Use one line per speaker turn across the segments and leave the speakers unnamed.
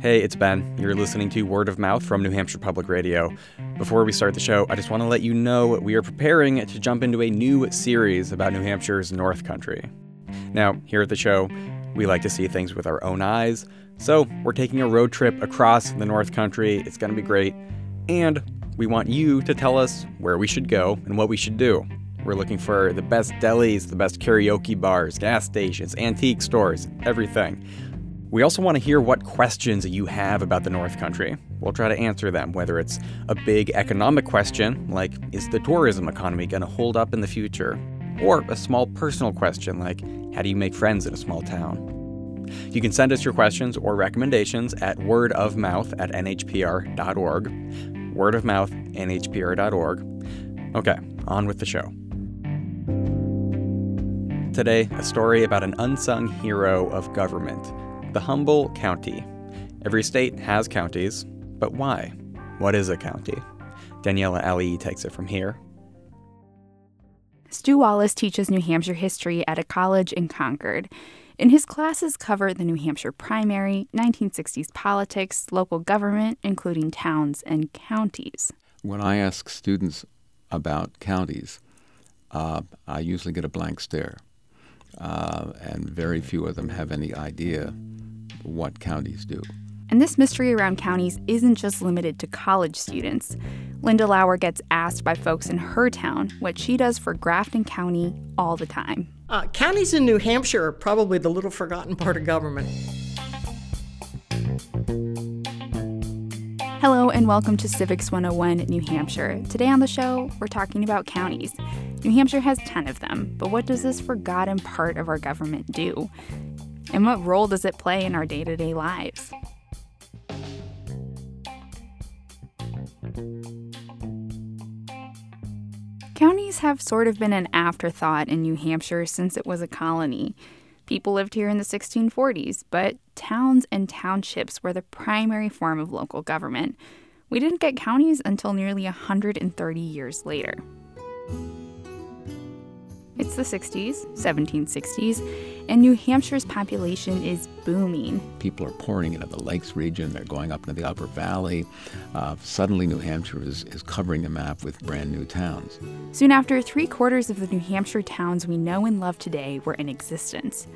Hey, it's Ben. You're listening to Word of Mouth from New Hampshire Public Radio. Before we start the show, I just want to let you know we are preparing to jump into a new series about New Hampshire's North Country. Now, here at the show, we like to see things with our own eyes, so we're taking a road trip across the North Country. It's going to be great. And we want you to tell us where we should go and what we should do. We're looking for the best delis, the best karaoke bars, gas stations, antique stores, everything. We also want to hear what questions you have about the North Country. We'll try to answer them, whether it's a big economic question, like is the tourism economy going to hold up in the future? Or a small personal question, like how do you make friends in a small town? You can send us your questions or recommendations at wordofmouth at nhpr.org. Wordofmouth, nhpr.org. Okay, on with the show. Today, a story about an unsung hero of government the humble county. Every state has counties, but why? What is a county? Daniela Allee takes it from here.
Stu Wallace teaches New Hampshire history at a college in Concord. And his classes cover the New Hampshire primary, 1960s politics, local government, including towns and counties.
When I ask students about counties, uh, I usually get a blank stare. Uh, and very few of them have any idea what counties do.
And this mystery around counties isn't just limited to college students. Linda Lauer gets asked by folks in her town what she does for Grafton County all the time.
Uh, counties in New Hampshire are probably the little forgotten part of government.
Hello, and welcome to Civics 101 New Hampshire. Today on the show, we're talking about counties. New Hampshire has 10 of them, but what does this forgotten part of our government do? And what role does it play in our day to day lives? Counties have sort of been an afterthought in New Hampshire since it was a colony. People lived here in the 1640s, but towns and townships were the primary form of local government. We didn't get counties until nearly 130 years later. It's the 60s, 1760s, and New Hampshire's population is booming.
People are pouring into the Lakes region, they're going up into the Upper Valley. Uh, suddenly, New Hampshire is, is covering the map with brand new towns.
Soon after, three quarters of the New Hampshire towns we know and love today were in existence.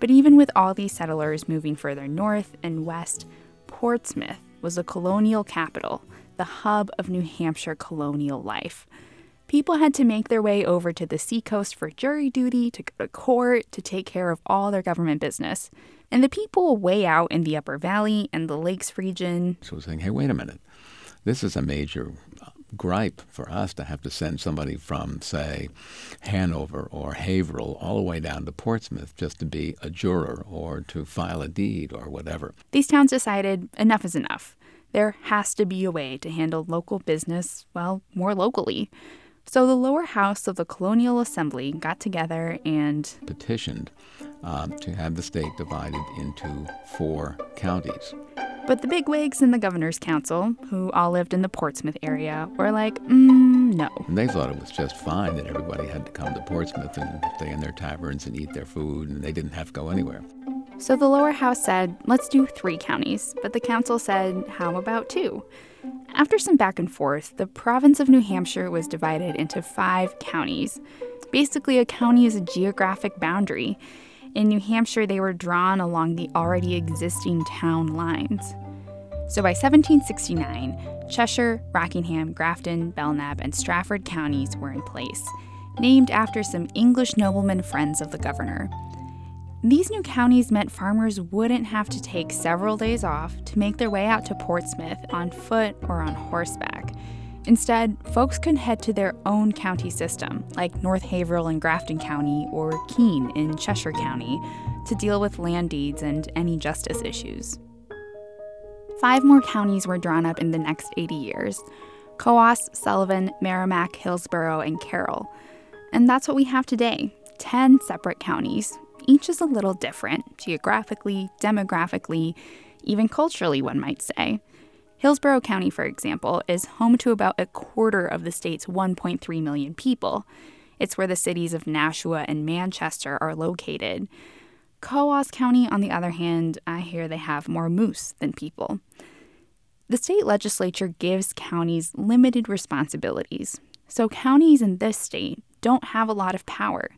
But even with all these settlers moving further north and west, Portsmouth was the colonial capital, the hub of New Hampshire colonial life people had to make their way over to the seacoast for jury duty, to go to court, to take care of all their government business. And the people way out in the Upper Valley and the Lakes region.
So was saying, hey, wait a minute. This is a major uh, gripe for us to have to send somebody from, say, Hanover or Haverhill all the way down to Portsmouth just to be a juror or to file a deed or whatever.
These towns decided enough is enough. There has to be a way to handle local business, well, more locally. So the lower house of the Colonial Assembly got together and
petitioned uh, to have the state divided into four counties.
But the bigwigs in the governor's council, who all lived in the Portsmouth area, were like, mm, no.
And they thought it was just fine that everybody had to come to Portsmouth and stay in their taverns and eat their food, and they didn't have to go anywhere.
So the lower house said, let's do three counties, but the council said, how about two? After some back and forth, the province of New Hampshire was divided into five counties. Basically, a county is a geographic boundary. In New Hampshire, they were drawn along the already existing town lines. So by 1769, Cheshire, Rockingham, Grafton, Belknap, and Strafford counties were in place, named after some English noblemen friends of the governor. These new counties meant farmers wouldn't have to take several days off to make their way out to Portsmouth on foot or on horseback. Instead, folks could head to their own county system, like North Haverhill in Grafton County or Keene in Cheshire County, to deal with land deeds and any justice issues. Five more counties were drawn up in the next 80 years Coos, Sullivan, Merrimack, Hillsborough, and Carroll. And that's what we have today 10 separate counties, each is a little different, geographically, demographically, even culturally, one might say. Hillsborough County, for example, is home to about a quarter of the state's 1.3 million people. It's where the cities of Nashua and Manchester are located. Coos County, on the other hand, I hear they have more moose than people. The state legislature gives counties limited responsibilities, so counties in this state don't have a lot of power.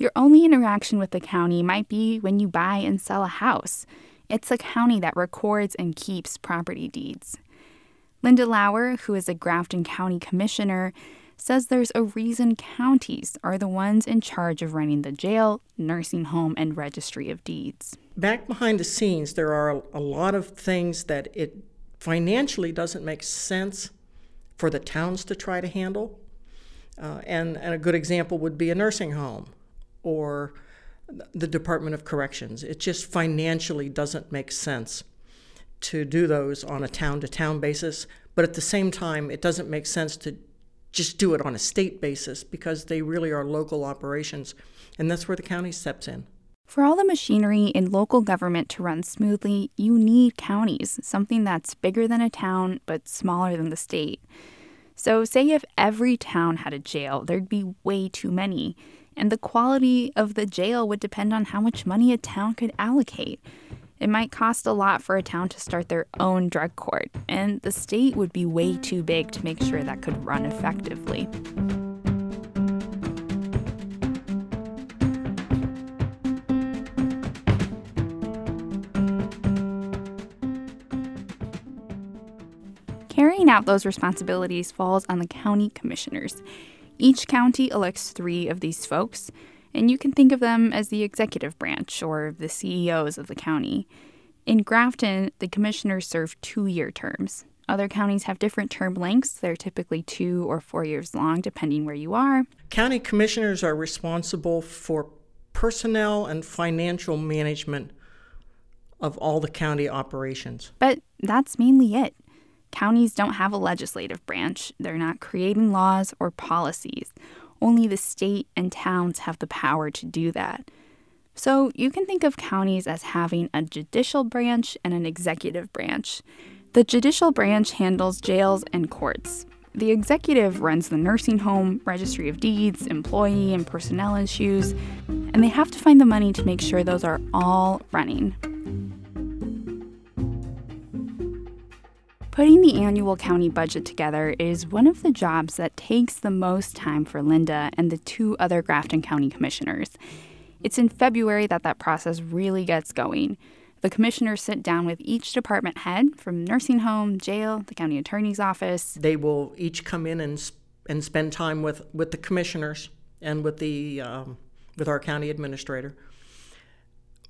Your only interaction with the county might be when you buy and sell a house. It's the county that records and keeps property deeds. Linda Lauer, who is a Grafton County Commissioner, says there's a reason counties are the ones in charge of running the jail, nursing home, and registry of deeds.
Back behind the scenes, there are a lot of things that it financially doesn't make sense for the towns to try to handle. Uh, and, and a good example would be a nursing home or the Department of Corrections. It just financially doesn't make sense to do those on a town to town basis. But at the same time, it doesn't make sense to just do it on a state basis because they really are local operations. And that's where the county steps in.
For all the machinery in local government to run smoothly, you need counties, something that's bigger than a town but smaller than the state. So, say if every town had a jail, there'd be way too many, and the quality of the jail would depend on how much money a town could allocate. It might cost a lot for a town to start their own drug court, and the state would be way too big to make sure that could run effectively. Carrying out those responsibilities falls on the county commissioners. Each county elects three of these folks, and you can think of them as the executive branch or the CEOs of the county. In Grafton, the commissioners serve two year terms. Other counties have different term lengths. They're typically two or four years long, depending where you are.
County commissioners are responsible for personnel and financial management of all the county operations.
But that's mainly it. Counties don't have a legislative branch, they're not creating laws or policies. Only the state and towns have the power to do that. So you can think of counties as having a judicial branch and an executive branch. The judicial branch handles jails and courts. The executive runs the nursing home, registry of deeds, employee and personnel issues, and they have to find the money to make sure those are all running. Putting the annual county budget together is one of the jobs that takes the most time for Linda and the two other Grafton County commissioners. It's in February that that process really gets going. The commissioners sit down with each department head from nursing home, jail, the county attorney's office.
They will each come in and, and spend time with, with the commissioners and with, the, um, with our county administrator.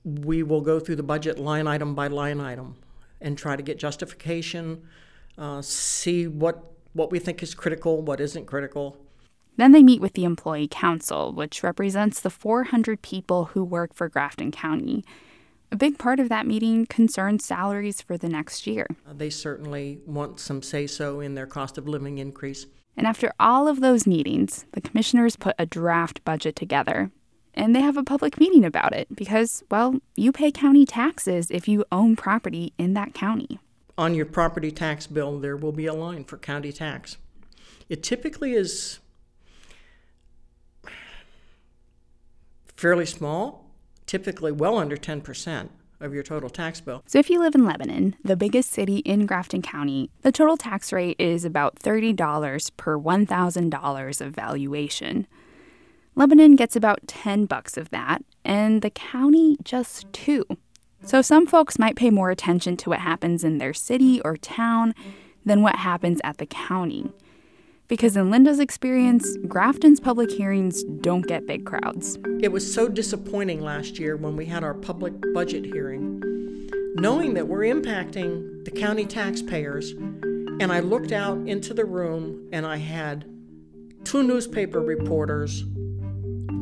We will go through the budget line item by line item and try to get justification, uh, see what what we think is critical, what isn't critical.
Then they meet with the Employee Council, which represents the 400 people who work for Grafton County. A big part of that meeting concerns salaries for the next year.
Uh, they certainly want some say so in their cost of living increase.
And after all of those meetings, the commissioners put a draft budget together and they have a public meeting about it because, well, you pay county taxes if you own property in that county.
On your property tax bill, there will be a line for county tax. It typically is fairly small, typically well under 10% of your total tax bill.
So if you live in Lebanon, the biggest city in Grafton County, the total tax rate is about $30 per $1,000 of valuation. Lebanon gets about 10 bucks of that, and the county just 2. So some folks might pay more attention to what happens in their city or town than what happens at the county. Because in Linda's experience, Grafton's public hearings don't get big crowds.
It was so disappointing last year when we had our public budget hearing, knowing that we're impacting the county taxpayers. And I looked out into the room and I had two newspaper reporters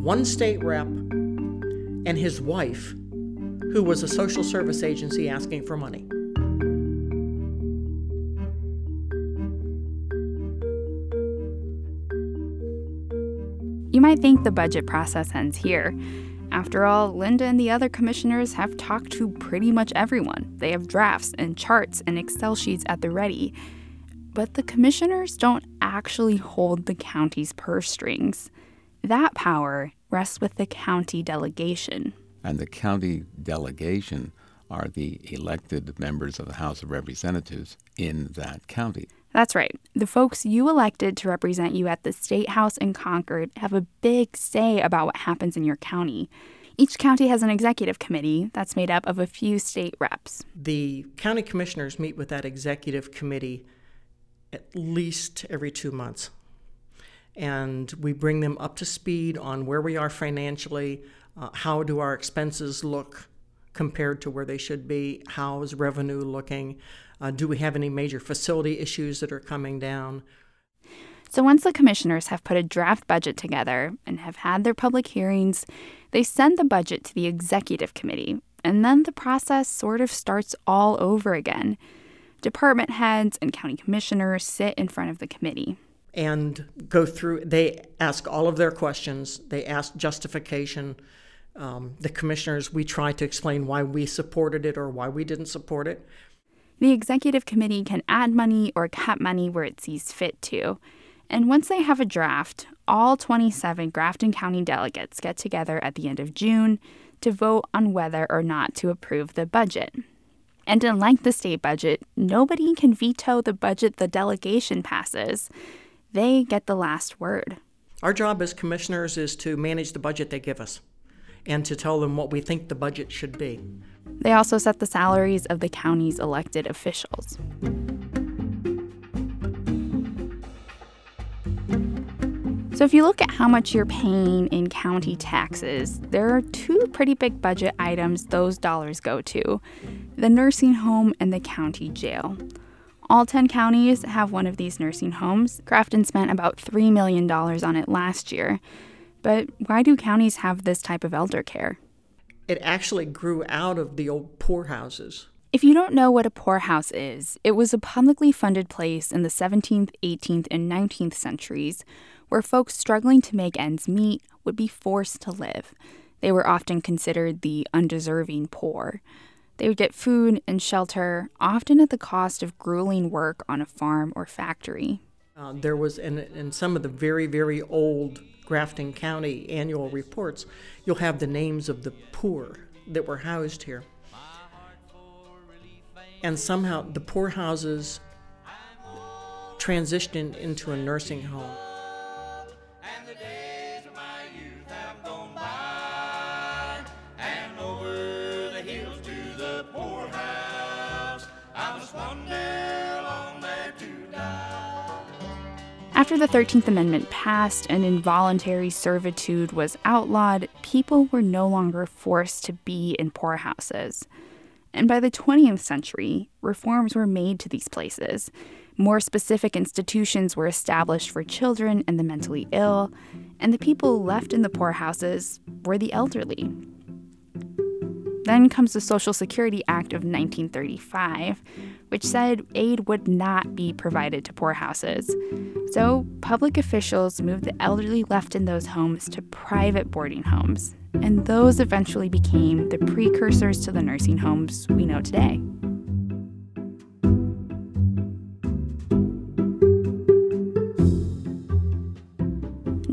one state rep, and his wife, who was a social service agency asking for money.
You might think the budget process ends here. After all, Linda and the other commissioners have talked to pretty much everyone. They have drafts and charts and Excel sheets at the ready. But the commissioners don't actually hold the county's purse strings. That power rests with the county delegation.
and the county delegation are the elected members of the House of Representatives in that county.
That's right. The folks you elected to represent you at the State House in Concord have a big say about what happens in your county. Each county has an executive committee that's made up of a few state reps.
The county commissioners meet with that executive committee at least every two months. And we bring them up to speed on where we are financially, uh, how do our expenses look compared to where they should be, how is revenue looking, uh, do we have any major facility issues that are coming down?
So, once the commissioners have put a draft budget together and have had their public hearings, they send the budget to the executive committee, and then the process sort of starts all over again. Department heads and county commissioners sit in front of the committee
and go through, they ask all of their questions, they ask justification. Um, the commissioners, we try to explain why we supported it or why we didn't support it.
The executive committee can add money or cut money where it sees fit to. And once they have a draft, all 27 Grafton County delegates get together at the end of June to vote on whether or not to approve the budget. And unlike the state budget, nobody can veto the budget the delegation passes. They get the last word.
Our job as commissioners is to manage the budget they give us and to tell them what we think the budget should be.
They also set the salaries of the county's elected officials. So, if you look at how much you're paying in county taxes, there are two pretty big budget items those dollars go to the nursing home and the county jail. All 10 counties have one of these nursing homes. Grafton spent about $3 million on it last year. But why do counties have this type of elder care?
it actually grew out of the old poorhouses.
If you don't know what a poorhouse is, it was a publicly funded place in the 17th, 18th, and 19th centuries where folks struggling to make ends meet would be forced to live. They were often considered the undeserving poor. They would get food and shelter, often at the cost of grueling work on a farm or factory.
Uh, there was, in, in some of the very, very old Grafton County annual reports, you'll have the names of the poor that were housed here. And somehow the poorhouses transitioned into a nursing home.
After the 13th Amendment passed and involuntary servitude was outlawed, people were no longer forced to be in poorhouses. And by the 20th century, reforms were made to these places. More specific institutions were established for children and the mentally ill, and the people left in the poorhouses were the elderly. Then comes the Social Security Act of 1935, which said aid would not be provided to poorhouses. So, public officials moved the elderly left in those homes to private boarding homes, and those eventually became the precursors to the nursing homes we know today.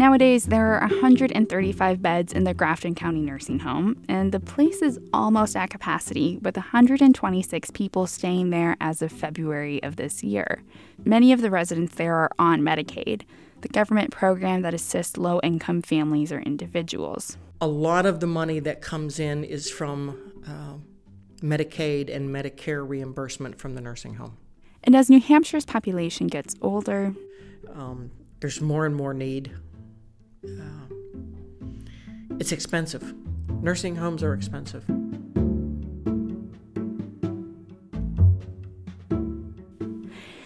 Nowadays, there are 135 beds in the Grafton County Nursing Home, and the place is almost at capacity, with 126 people staying there as of February of this year. Many of the residents there are on Medicaid, the government program that assists low income families or individuals.
A lot of the money that comes in is from uh, Medicaid and Medicare reimbursement from the nursing home.
And as New Hampshire's population gets older,
um, there's more and more need uh, it's expensive. Nursing homes are expensive.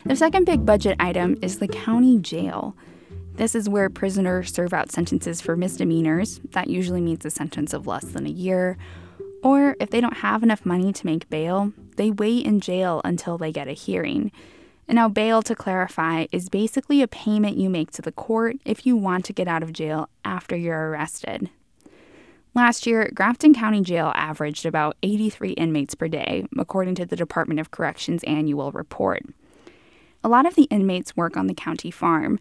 The second big budget item is the county jail. This is where prisoners serve out sentences for misdemeanors. That usually means a sentence of less than a year. Or if they don't have enough money to make bail, they wait in jail until they get a hearing. And now, bail, to clarify, is basically a payment you make to the court if you want to get out of jail after you're arrested. Last year, Grafton County Jail averaged about 83 inmates per day, according to the Department of Corrections annual report. A lot of the inmates work on the county farm.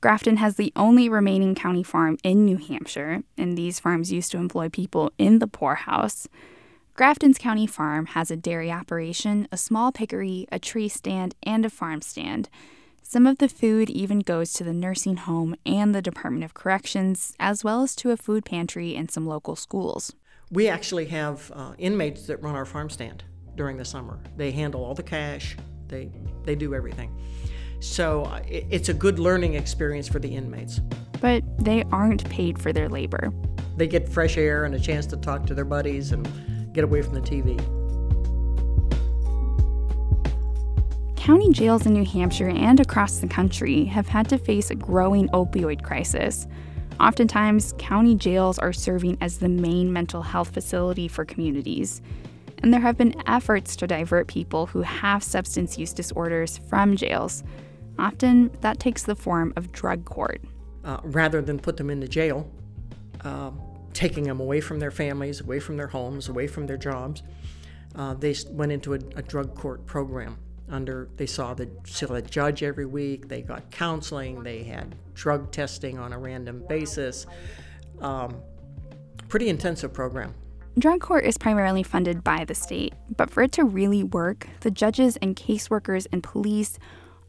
Grafton has the only remaining county farm in New Hampshire, and these farms used to employ people in the poorhouse. Grafton's County Farm has a dairy operation, a small piggery, a tree stand, and a farm stand. Some of the food even goes to the nursing home and the Department of Corrections, as well as to a food pantry and some local schools.
We actually have uh, inmates that run our farm stand during the summer. They handle all the cash, they, they do everything. So uh, it, it's a good learning experience for the inmates.
But they aren't paid for their labor.
They get fresh air and a chance to talk to their buddies and get away from the TV.
County jails in New Hampshire and across the country have had to face a growing opioid crisis. Oftentimes, county jails are serving as the main mental health facility for communities. And there have been efforts to divert people who have substance use disorders from jails. Often, that takes the form of drug court.
Uh, rather than put them into jail, uh, taking them away from their families, away from their homes, away from their jobs. Uh, they went into a, a, drug court program. Under they saw the saw the judge every week. They got counseling. They had drug testing on a random basis. Um, pretty intensive program.
Drug court is primarily funded by the state, but for it to really work, the judges and caseworkers and police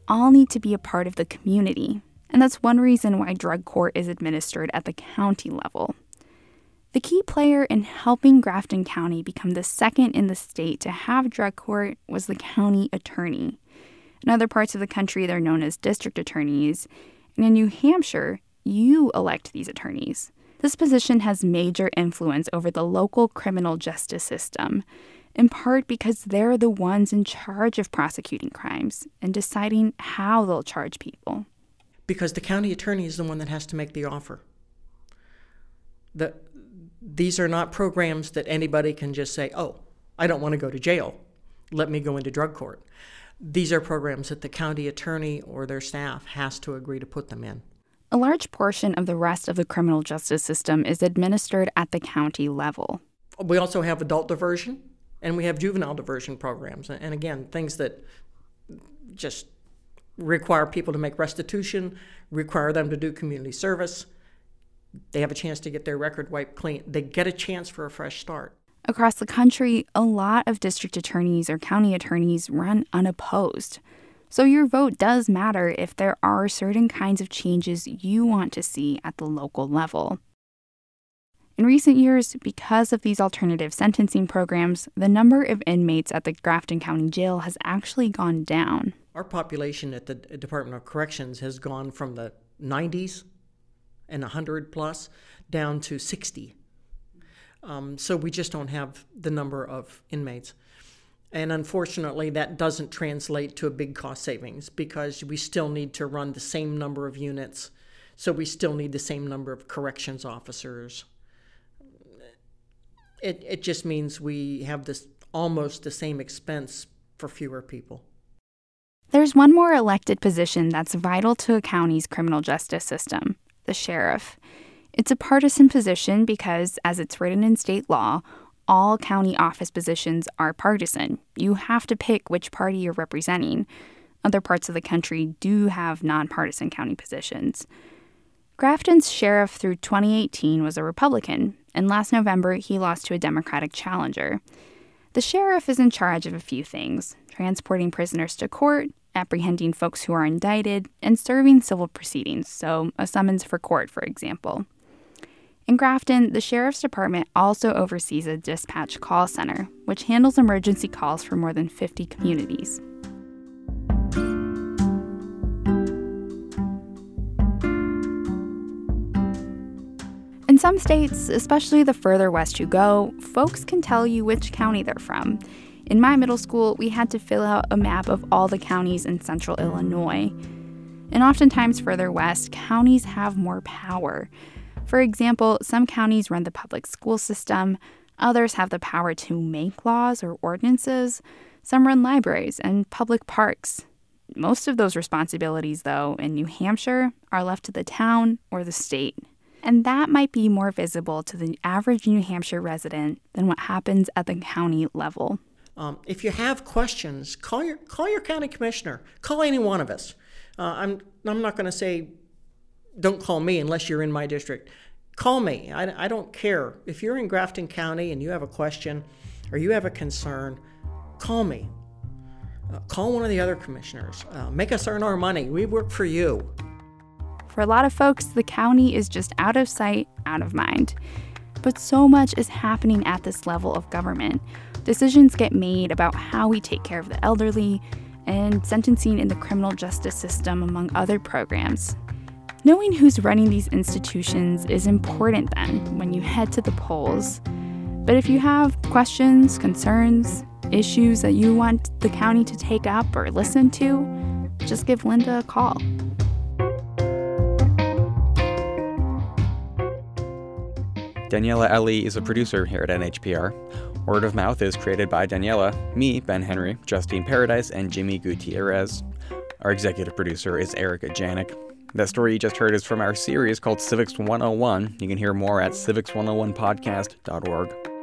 all need to be a part of the community. And that's one reason why drug court is administered at the county level. The key player in helping Grafton County become the second in the state to have drug court was the county attorney. In other parts of the country, they're known as district attorneys. And in New Hampshire, you elect these attorneys. This position has major influence over the local criminal justice system, in part because they're the ones in charge of prosecuting crimes and deciding how they'll charge people.
Because the county attorney is the one that has to make the offer. The, these are not programs that anybody can just say, oh, I don't want to go to jail. Let me go into drug court. These are programs that the county attorney or their staff has to agree to put them in.
A large portion of the rest of the criminal justice system is administered at the county level.
We also have adult diversion and we have juvenile diversion programs. And again, things that just require people to make restitution, require them to do community service, they have a chance to get their record wiped clean. They get a chance for a fresh start.
Across the country, a lot of district attorneys or county attorneys run unopposed. So your vote does matter if there are certain kinds of changes you want to see at the local level. In recent years, because of these alternative sentencing programs, the number of inmates at the Grafton County Jail has actually gone down.
Our population at the Department of Corrections has gone from the 90s and 100 plus down to 60. Um, so we just don't have the number of inmates. And unfortunately, that doesn't translate to a big cost savings because we still need to run the same number of units. So we still need the same number of corrections officers. It, it just means we have this almost the same expense for fewer people.
There's one more elected position that's vital to a county's criminal justice system the sheriff. It's a partisan position because, as it's written in state law, all county office positions are partisan. You have to pick which party you're representing. Other parts of the country do have nonpartisan county positions. Grafton's sheriff through 2018 was a Republican, and last November he lost to a Democratic challenger. The sheriff is in charge of a few things transporting prisoners to court, apprehending folks who are indicted, and serving civil proceedings, so a summons for court, for example. In Grafton, the Sheriff's Department also oversees a dispatch call center, which handles emergency calls for more than 50 communities. In some states, especially the further west you go, folks can tell you which county they're from. In my middle school, we had to fill out a map of all the counties in central Illinois. And oftentimes further west, counties have more power. For example, some counties run the public school system, others have the power to make laws or ordinances, some run libraries and public parks. Most of those responsibilities, though, in New Hampshire are left to the town or the state. And that might be more visible to the average New Hampshire resident than what happens at the county level.
Um, if you have questions, call your call your county commissioner. Call any one of us. Uh, I'm I'm not going to say don't call me unless you're in my district. Call me. I, I don't care. If you're in Grafton County and you have a question or you have a concern, call me. Uh, call one of the other commissioners. Uh, make us earn our money. We work for you.
For a lot of folks, the county is just out of sight, out of mind. But so much is happening at this level of government. Decisions get made about how we take care of the elderly and sentencing in the criminal justice system, among other programs. Knowing who's running these institutions is important then when you head to the polls. But if you have questions, concerns, issues that you want the county to take up or listen to, just give Linda a call.
Daniela Allee is a producer here at NHPR. Word of Mouth is created by Daniela, me, Ben Henry, Justine Paradis, and Jimmy Gutierrez. Our executive producer is Erica Janik. That story you just heard is from our series called Civics 101. You can hear more at civics101podcast.org.